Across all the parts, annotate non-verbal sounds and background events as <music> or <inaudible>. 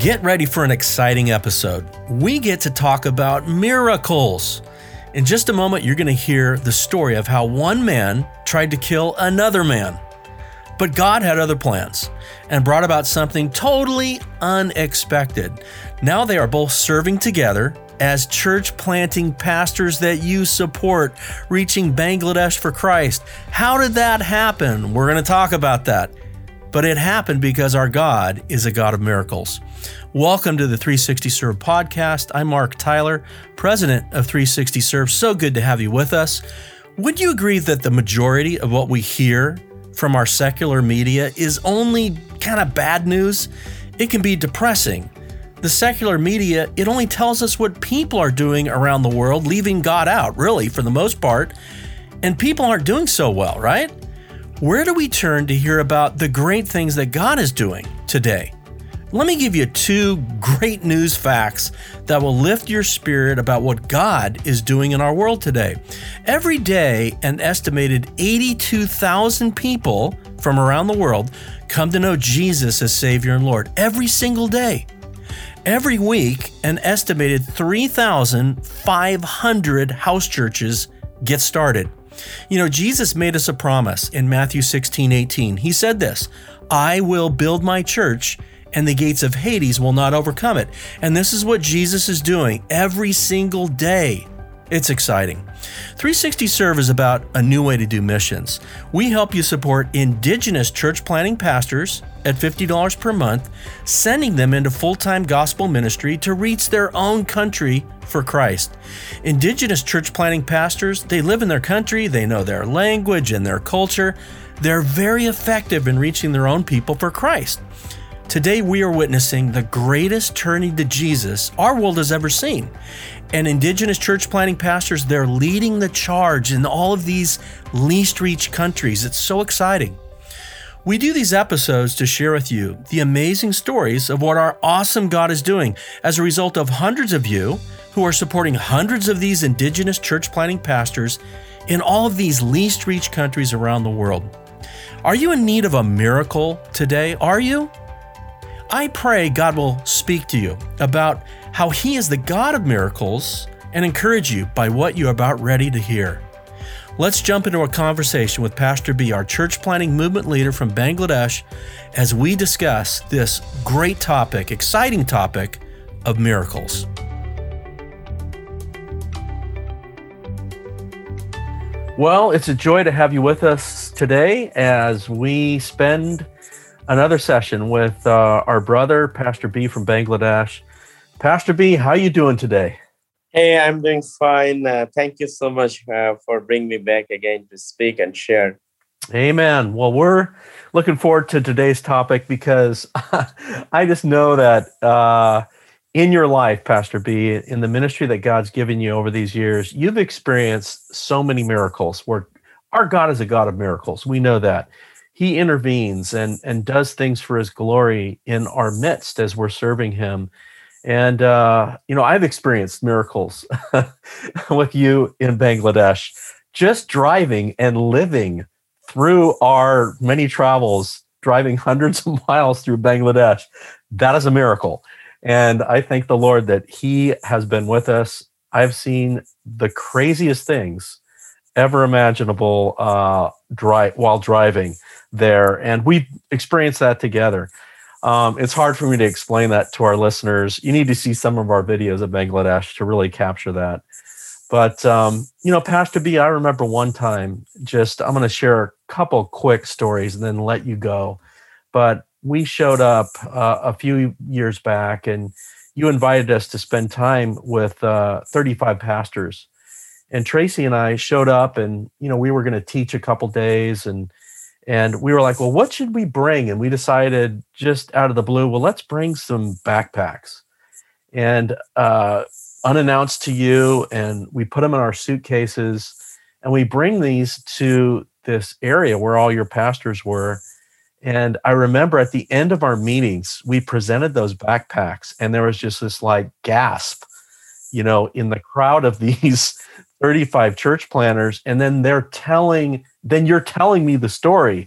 Get ready for an exciting episode. We get to talk about miracles. In just a moment, you're going to hear the story of how one man tried to kill another man. But God had other plans and brought about something totally unexpected. Now they are both serving together as church planting pastors that you support, reaching Bangladesh for Christ. How did that happen? We're going to talk about that. But it happened because our God is a God of miracles. Welcome to the 360 Serve podcast. I'm Mark Tyler, president of 360 Serve. So good to have you with us. Would you agree that the majority of what we hear from our secular media is only kind of bad news? It can be depressing. The secular media, it only tells us what people are doing around the world, leaving God out, really, for the most part. And people aren't doing so well, right? Where do we turn to hear about the great things that God is doing today? Let me give you two great news facts that will lift your spirit about what God is doing in our world today. Every day, an estimated 82,000 people from around the world come to know Jesus as Savior and Lord. Every single day. Every week, an estimated 3,500 house churches get started. You know, Jesus made us a promise in Matthew 16 18. He said this I will build my church, and the gates of Hades will not overcome it. And this is what Jesus is doing every single day. It's exciting. 360 Serve is about a new way to do missions. We help you support indigenous church planting pastors at $50 per month, sending them into full time gospel ministry to reach their own country for Christ. Indigenous church planting pastors, they live in their country, they know their language and their culture. They're very effective in reaching their own people for Christ. Today, we are witnessing the greatest turning to Jesus our world has ever seen. And Indigenous church planting pastors, they're leading the charge in all of these least reached countries. It's so exciting. We do these episodes to share with you the amazing stories of what our awesome God is doing as a result of hundreds of you who are supporting hundreds of these Indigenous church planting pastors in all of these least reached countries around the world. Are you in need of a miracle today? Are you? I pray God will speak to you about how He is the God of miracles and encourage you by what you're about ready to hear. Let's jump into a conversation with Pastor B, our church planting movement leader from Bangladesh, as we discuss this great topic, exciting topic of miracles. Well, it's a joy to have you with us today as we spend another session with uh, our brother, Pastor B from Bangladesh. Pastor B, how you doing today? Hey, I'm doing fine. Uh, thank you so much uh, for bringing me back again to speak and share. Amen. Well, we're looking forward to today's topic because <laughs> I just know that uh, in your life, Pastor B, in the ministry that God's given you over these years, you've experienced so many miracles where our God is a God of miracles. We know that he intervenes and and does things for his glory in our midst as we're serving him. And uh, you know i've experienced miracles <laughs> with you in bangladesh just driving and living through our many travels driving hundreds of <laughs> miles through bangladesh. That is a miracle. And i thank the lord that he has been with us. I've seen the craziest things ever imaginable uh, dri- while driving there, and we experienced that together. Um, it's hard for me to explain that to our listeners. You need to see some of our videos of Bangladesh to really capture that. But um, you know, Pastor B, I remember one time. Just I'm going to share a couple quick stories and then let you go. But we showed up uh, a few years back, and you invited us to spend time with uh, 35 pastors. And Tracy and I showed up, and you know, we were going to teach a couple days, and and we were like, well, what should we bring? And we decided just out of the blue, well, let's bring some backpacks. And uh, unannounced to you, and we put them in our suitcases, and we bring these to this area where all your pastors were. And I remember at the end of our meetings, we presented those backpacks, and there was just this like gasp, you know, in the crowd of <laughs> these 35 church planters. And then they're telling then you're telling me the story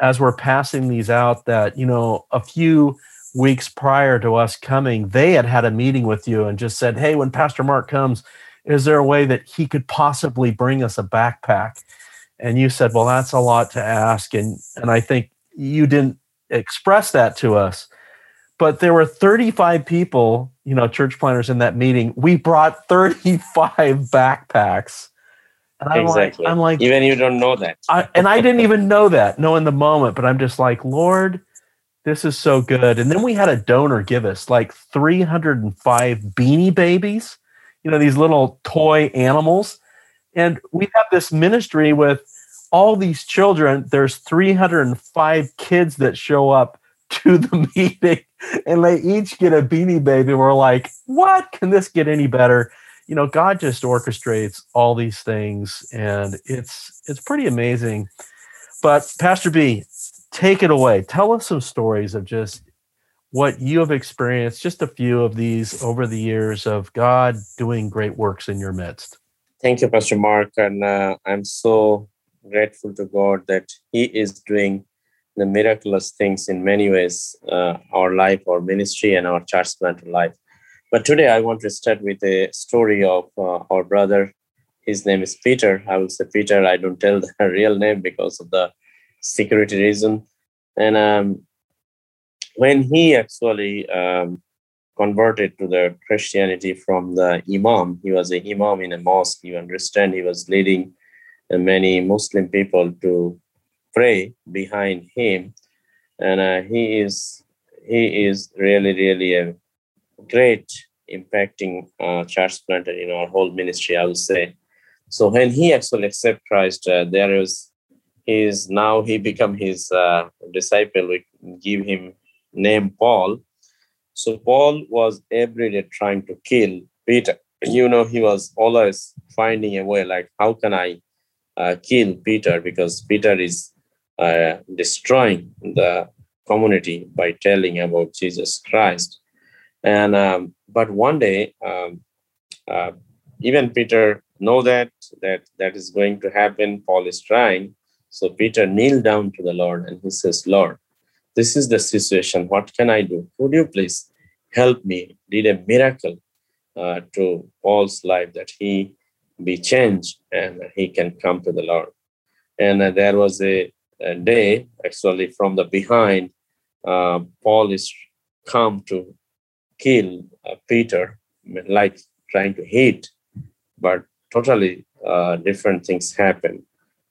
as we're passing these out that you know a few weeks prior to us coming, they had had a meeting with you and just said, Hey, when Pastor Mark comes, is there a way that he could possibly bring us a backpack? And you said, Well, that's a lot to ask. And, and I think you didn't express that to us. But there were 35 people, you know, church planters in that meeting. We brought 35 <laughs> backpacks. And I'm exactly. like, I'm like, even you don't know that. I, and I didn't even know that, know in the moment, but I'm just like, Lord, this is so good. And then we had a donor give us like 305 beanie babies, you know, these little toy animals. And we have this ministry with all these children. There's 305 kids that show up to the <laughs> meeting and they each get a beanie baby. We're like, what? Can this get any better? You know, God just orchestrates all these things and it's it's pretty amazing. But Pastor B, take it away. Tell us some stories of just what you have experienced, just a few of these over the years of God doing great works in your midst. Thank you, Pastor Mark. And uh, I'm so grateful to God that He is doing the miraculous things in many ways, uh, our life, our ministry, and our church planter life. But today I want to start with a story of uh, our brother. His name is Peter. I will say Peter. I don't tell <laughs> the real name because of the security reason. And um, when he actually um, converted to the Christianity from the imam, he was a imam in a mosque. You understand, he was leading uh, many Muslim people to pray behind him, and uh, he is he is really really a great impacting uh, church planter in our whole ministry. I would say. So when he actually accept Christ, uh, there is is now he become his uh, disciple. We give him name Paul. So Paul was every day trying to kill Peter. You know, he was always finding a way, like how can I uh, kill Peter because Peter is uh, destroying the community by telling about Jesus Christ. And um, but one day, um, uh, even Peter know that that that is going to happen. Paul is trying, so Peter kneeled down to the Lord and he says, Lord, this is the situation. What can I do? Would you please help me? Did a miracle uh, to Paul's life that he be changed and he can come to the Lord. And uh, there was a, day, actually, from the behind, uh, Paul is come to kill uh, Peter, like trying to hit, but totally uh, different things happen.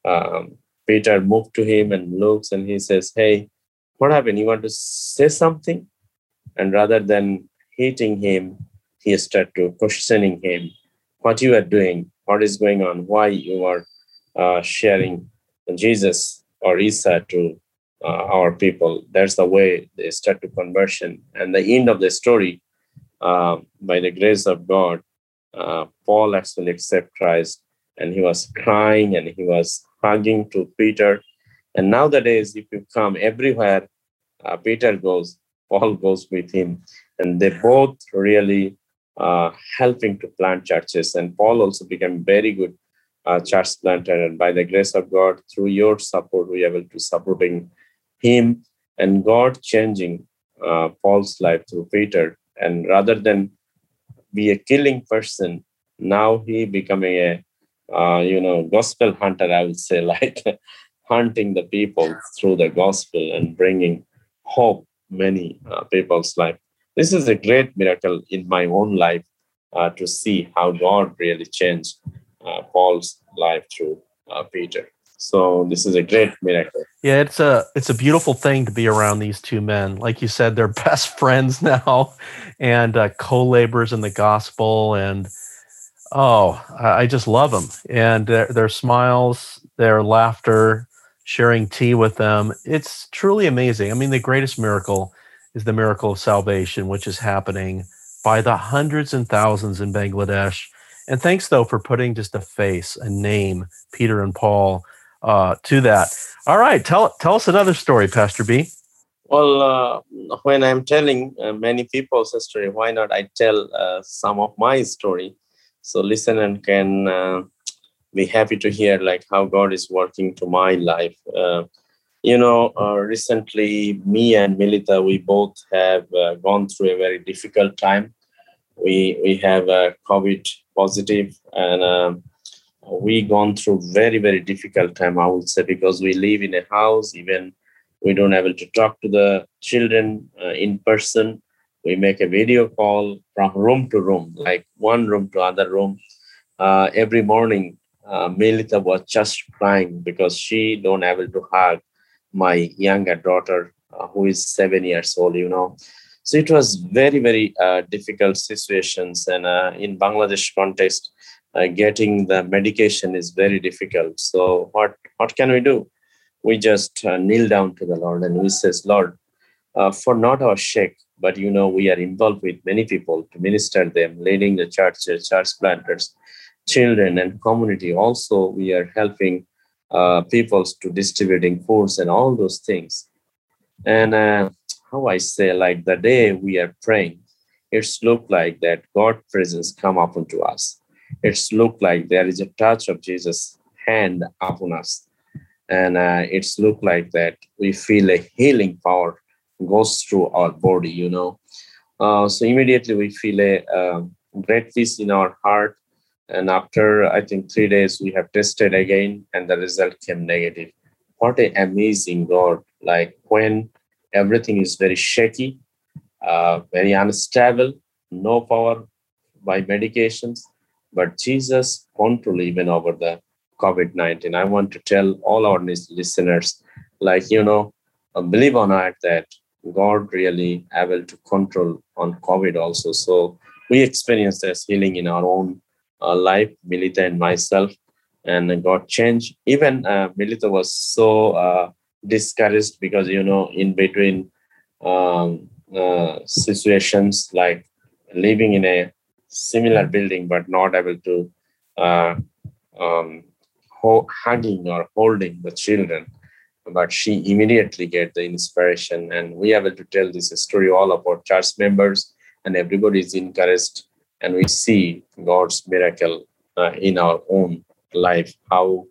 Um, Peter moved to him and looks and he says, Hey, what happened? You want to say something? And rather than hitting him, he started to questioning him, what you are doing, what is going on, why you are uh, sharing Jesus or Isa to uh, our people. That's the way they start to conversion. And the end of the story, uh, by the grace of God, uh, Paul actually accept Christ and he was crying and he was hugging to Peter. And nowadays, if you come everywhere, uh, Peter goes, Paul goes with him, and they both really uh, helping to plant churches. And Paul also became very good uh, church planter. And by the grace of God, through your support, we are able to supporting him and God changing uh, Paul's life through Peter. And rather than be a killing person, now he becoming a uh, you know, gospel hunter, I would say, <laughs> like hunting the people through the gospel and bringing hope many uh, people's life. This is a great miracle in my own life uh, to see how God really changed Paul's life through uh, Peter. So this is a great miracle. Yeah, it's a it's a beautiful thing to be around these two men. Like you said, they're <laughs> best friends now, and uh, co-laborers in the gospel, and Oh, I just love them and their, their smiles, their laughter, sharing tea with them. It's truly amazing. I mean, the greatest miracle is the miracle of salvation, which is happening by the hundreds and thousands in Bangladesh. And thanks, though, for putting just a face, a name, Peter and Paul, uh, to that. All right, tell tell us another story, Pastor B. Well, uh, when I'm telling uh, many people's story, why not I tell uh, some of my story? so listener can uh, be happy to hear like how god is working to my life uh, You know, uh, recently, me and Milita, we both have gone through a very difficult time. We we have a COVID positive, and um, we gone through very very difficult time. I would say because we live in a house, even we don't able to talk to the children uh, in person. We make a video call from room to room, like one room to other room. Uh, every morning, uh, Melita was just crying because she don't able to hug my younger daughter, uh, who is seven years old. You know, so it was very very uh, difficult situations, and uh, in Bangladesh context, uh, getting the medication is very difficult. So what what can we do? We just uh, kneel down to the Lord and we says, Lord, uh, for not our sake, but you know we are involved with many people to minister them, leading the churches, church planters, children, and community. Also, we are helping uh, peoples to distributing foods and all those things. And uh, how I say, like the day we are praying, it's look like that God presence come up unto us. It's look like there is a touch of Jesus hand upon us, and uh, it's look like that we feel a healing power goes through our body. You know, uh, so immediately we feel a um, great peace in our heart and after i think three days we have tested again and the result came negative what an amazing god like when everything is very shaky uh, very unstable no power by medications. But jesus control even over the covid-19 i want to tell all our listeners like you know uh, believe or not that god really able to control on covid also. So we experienced this healing in our own uh, life, Milita and myself, and got changed. Even uh, Milita was so uh, discouraged because, you know, in between um, uh, situations like living in a similar building but not able to uh, um, ho- hugging or holding the children but she immediately get the inspiration. And we able to tell this story all about church members and everybody is encouraged and we see God's miracle uh, in our own life, how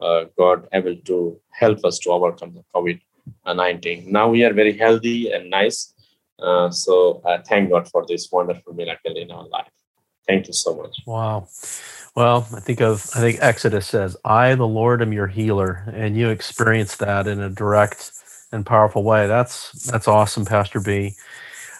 uh, God able to help us to overcome the COVID-19. Now we are very healthy and nice. Uh, so uh, thank God for this wonderful miracle in our life. Thank you so much. Wow. Well, I think of I think Exodus says, "I, the Lord, am your healer," and you experience that in a direct and powerful way. That's that's awesome, Pastor B.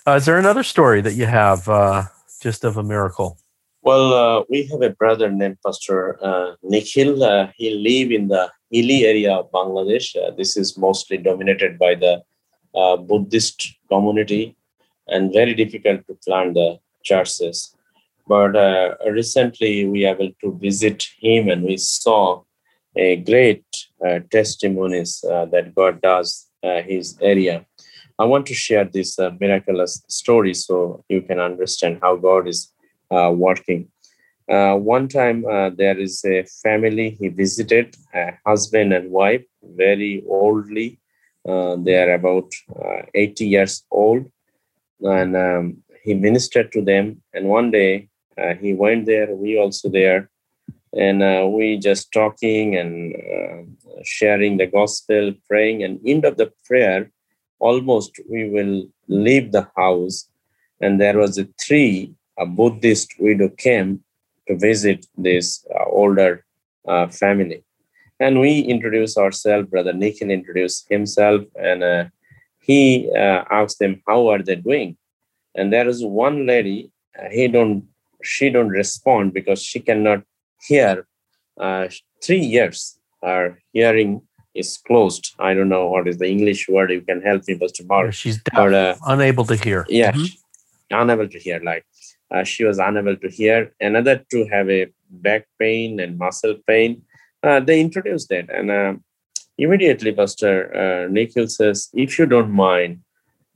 Uh, is there another story that you have uh, just of a miracle? Well, uh, we have a brother named Pastor uh, Nikhil. Uh, he live in the hilly area of Bangladesh. Uh, this is mostly dominated by the uh, Buddhist community and very difficult to plant the churches. But uh, recently we were able to visit him and we saw a great testimonies that God does his area. I want to share this miraculous story so you can understand how God is working. Uh, one time uh, there is a family he visited, a husband and wife, very oldly. Uh, they are about uh, 80 years old. And um, he ministered to them. And one day he went there, we also there. And we just talking and sharing the gospel, praying. And end of the prayer, almost we will leave the house and there was a tree a buddhist widow came to visit this uh, older uh, family and we introduced ourselves brother nikhil introduced himself and uh, he uh, asked them how are they doing and there is one lady uh, he don't she don't respond because she cannot hear uh, three years her hearing is closed. I don't know what is the English word. You can help me, Pastor Mark. She's deaf, but, unable to hear. Yeah, mm-hmm. unable to hear. Like uh, she was unable to hear. Another to have a back pain and muscle pain. Uh, they introduced that, and uh, immediately Pastor uh, Nikhil says, "If you don't mind."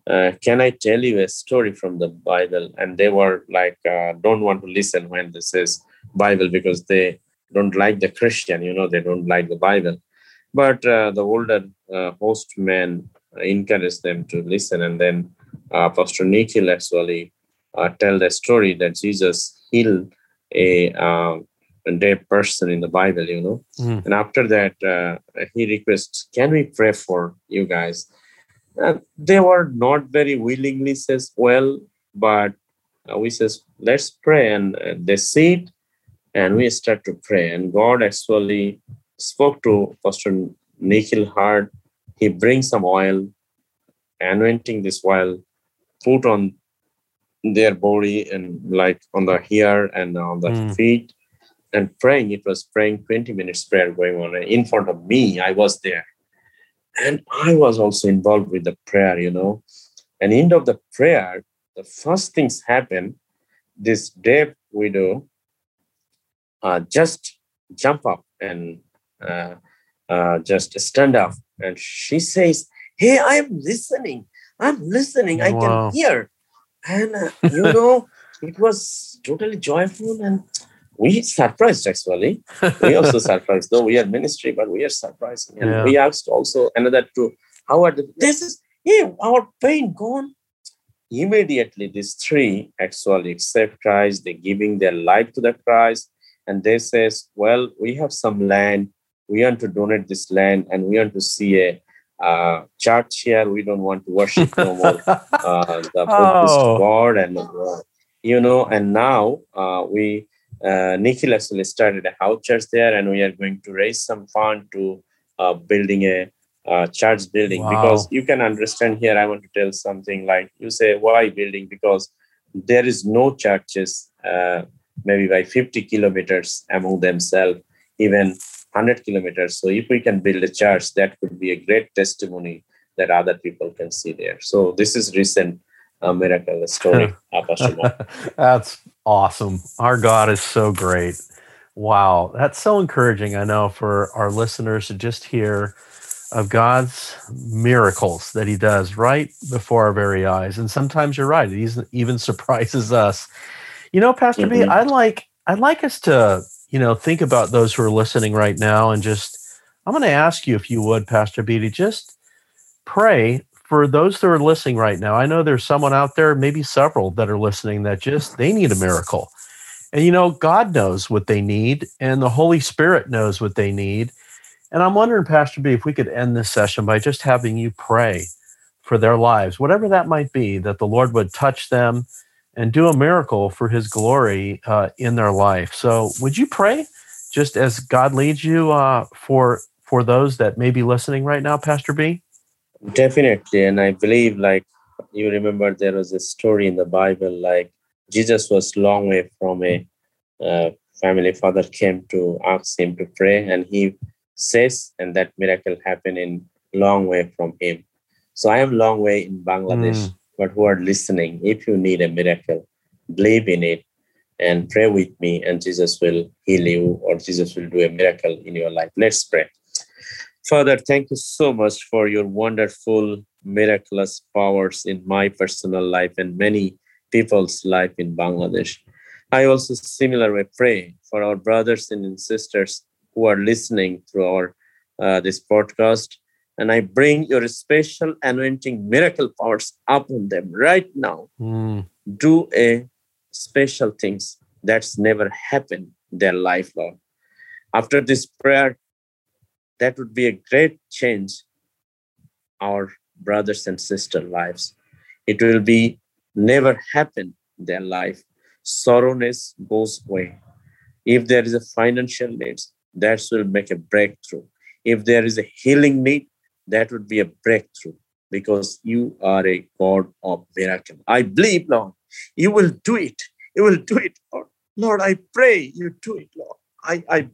Uh, can I tell you a story from the Bible? And they were like, uh, don't want to listen when this is Bible because they don't like the Christian, you know, they don't like the Bible. But the older host men encouraged them to listen, and then Pastor Nikhil actually uh, tell the story that Jesus healed a uh, deaf person in the Bible, you know. Mm. And after that, uh, he requests, "Can we pray for you guys?" And they were not very willingly says, "Well," but uh, we says, "Let's pray." And uh, they sit, and we start to pray. And God actually spoke to Pastor Nikhil heart. He brings some oil, anointing this oil, put on their body and like on the hair and on the Mm. feet. And praying it was praying 20 minutes prayer going on in front of me. I was there. And i was also involved with the prayer you know. And end of the prayer the first things happen this deaf widow uh, just jump up and uh, uh, just stand up. And she says hey i'm listening. I'm listening. I Wow. can hear and uh, you know it was totally joyful and we surprised actually. We also <laughs> surprised. Though we are ministry but we are surprised. And Yeah. we asked also another two how are the this is yeah our pain gone. Immediately these three actually accept christ. They're giving their life to the christ. And they says well we have some land. We want to donate this land and we want to see a uh, church here. We don't want to worship no more. <laughs> Uh, the Buddhist Oh. god and uh, you know and now uh, we uh, Nikhil actually started a house church there and we are going to raise some fund to uh, building a uh, church building. Wow. because you can understand here i want to tell something like you say why building? Because there is no churches uh, maybe by 50 kilometers among themselves even 100 kilometers so if we can build a church that could be a great testimony that other people can see there so this is recent uh, miracle story <laughs> That's awesome. Our God is so great. Wow. That's so encouraging, I know, for our listeners to just hear of God's miracles that He does right before our very eyes. And sometimes you're right, it even- surprises us. You know, Pastor B, Mhm. I'd like I'd like us to, you know, think about those who are listening right now and just I'm going to ask you if you would, Pastor B, to just pray for those that are listening right now. I know there's someone out there, maybe several that are listening that just they need a miracle. And you know, God knows what they need and the Holy Spirit knows what they need. And I'm wondering, Pastor B, if we could end this session by just having you pray for their lives, whatever that might be, that the Lord would touch them and do a miracle for his glory uh, in their life. So would you pray just as God leads you uh, for for those that may be listening right now, Pastor B? Definitely. And I believe, like, you remember there was a story in the Bible, like, Jesus was long way from a uh, family. Father came to ask him to pray, and he says, and that miracle happened in long way from him. So I am long way in Bangladesh, but who are listening, if you need a miracle, believe in it and pray with me, and Jesus will heal you, or Jesus will do a miracle in your life. Let's pray. Father, thank you so much for your wonderful, miraculous powers in my personal life and many people's life in Bangladesh. I also similarly pray for our brothers and sisters who are listening through our uh, this podcast, and I bring your special anointing miracle powers upon them right now. Mm, Do a special things that's never happened in their life, Lord. After this prayer, that would be a great change our brothers and sister lives. It will be never happen in their life. Sorrowness goes away. If there is a financial needs that will make a breakthrough. If there is a healing need that would be a breakthrough because you are a god of miracle. I believe lord you will do it. You will do it lord. Lord i pray you do it lord. I i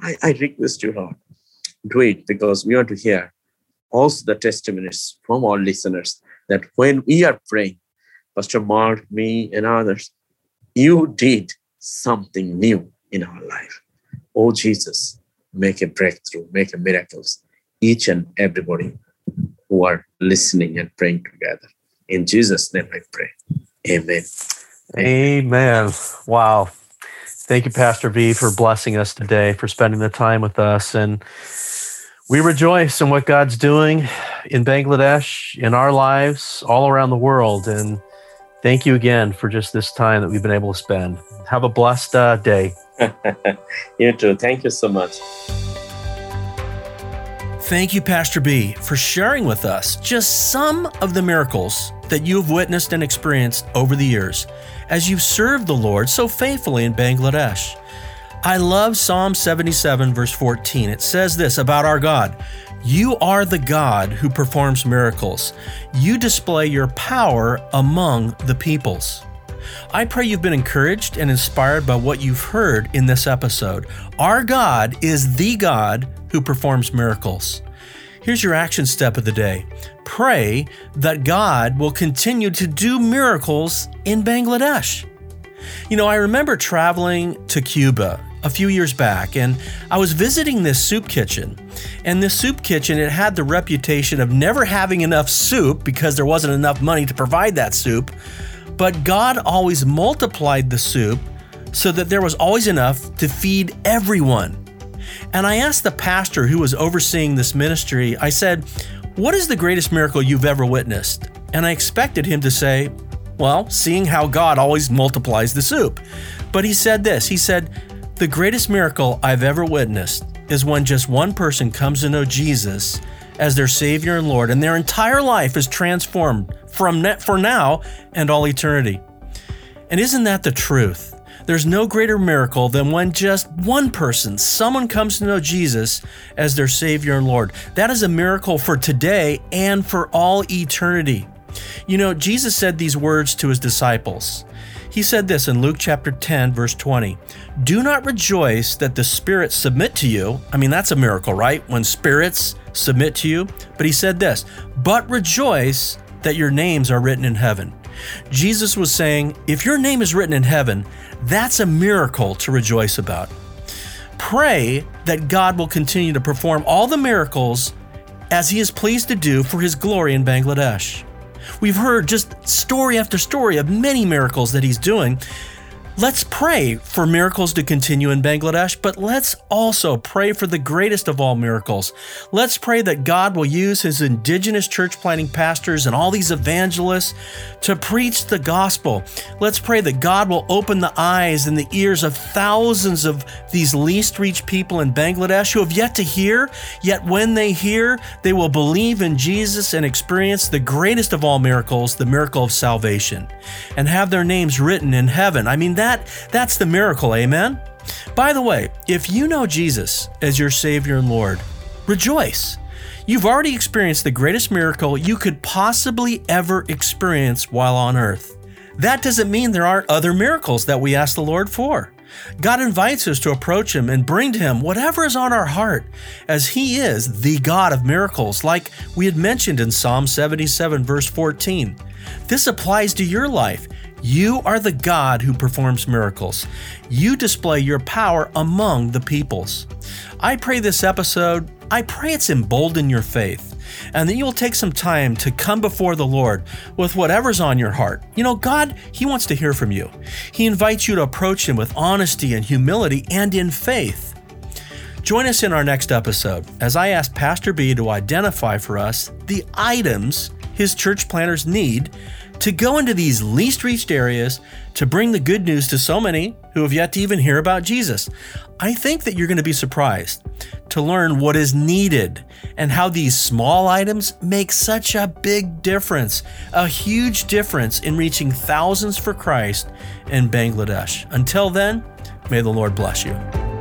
i, I request you lord do it because we want to hear also the testimonies from our listeners that when we are praying, Pastor Mark, me, and others, you did something new in our life. Oh, Jesus, make a breakthrough, make a miracles, each and everybody who are listening and praying together. In Jesus' name I pray. Amen. Amen. Wow. Thank you, Pastor B, for blessing us today, for spending the time with us. And we rejoice in what God's doing in Bangladesh, in our lives, all around the world. And thank you again for just this time that we've been able to spend. Have a blessed uh, day. <laughs> you too. Thank you so much. Thank you, Pastor B, for sharing with us just some of the miracles that you have witnessed and experienced over the years as you've served the Lord so faithfully in Bangladesh. I love Psalm 77, verse 14. It says this about our God You are the God who performs miracles, you display your power among the peoples. I pray you've been encouraged and inspired by what you've heard in this episode. Our God is the God who performs miracles. Here's your action step of the day pray that God will continue to do miracles in Bangladesh. You know, I remember traveling to Cuba a few years back and I was visiting this soup kitchen. And this soup kitchen, it had the reputation of never having enough soup because there wasn't enough money to provide that soup. But God always multiplied the soup so that there was always enough to feed everyone. And I asked the pastor who was overseeing this ministry, I said, What is the greatest miracle you've ever witnessed? And I expected him to say, Well, seeing how God always multiplies the soup. But he said this He said, The greatest miracle I've ever witnessed is when just one person comes to know Jesus as their Savior and Lord, and their entire life is transformed from for now and all eternity. And isn't that the truth? There's no greater miracle than when just one person, someone comes to know Jesus as their Savior and Lord. That is a miracle for today and for all eternity. You know, Jesus said these words to his disciples. He said this in Luke chapter 10, verse 20 Do not rejoice that the spirits submit to you. I mean, that's a miracle, right? When spirits submit to you. But he said this, but rejoice that your names are written in heaven. Jesus was saying, if your name is written in heaven, that's a miracle to rejoice about. Pray that God will continue to perform all the miracles as He is pleased to do for His glory in Bangladesh. We've heard just story after story of many miracles that He's doing, Let's pray for miracles to continue in Bangladesh, but let's also pray for the greatest of all miracles. Let's pray that God will use his indigenous church planting pastors and all these evangelists to preach the gospel. Let's pray that God will open the eyes and the ears of thousands of these least reached people in Bangladesh who have yet to hear, yet when they hear, they will believe in Jesus and experience the greatest of all miracles, the miracle of salvation, and have their names written in heaven. I mean, that that's the miracle, amen? By the way, if you know Jesus as your Savior and Lord, rejoice. You've already experienced the greatest miracle you could possibly ever experience while on earth. That doesn't mean there aren't other miracles that we ask the Lord for. God invites us to approach Him and bring to Him whatever is on our heart, as He is the God of miracles, like we had mentioned in Psalm 77, verse 14. This applies to your life. You are the God who performs miracles. You display your power among the peoples. I pray this episode, I pray it's emboldened your faith and that you'll take some time to come before the Lord with whatever's on your heart. You know, God, He wants to hear from you. He invites you to approach Him with honesty and humility and in faith. Join us in our next episode as I ask Pastor B to identify for us the items his church planters need to go into these least reached areas to bring the good news to so many who have yet to even hear about Jesus. I think that you're going to be surprised to learn what is needed and how these small items make such a big difference, a huge difference in reaching thousands for Christ in Bangladesh. Until then, may the Lord bless you.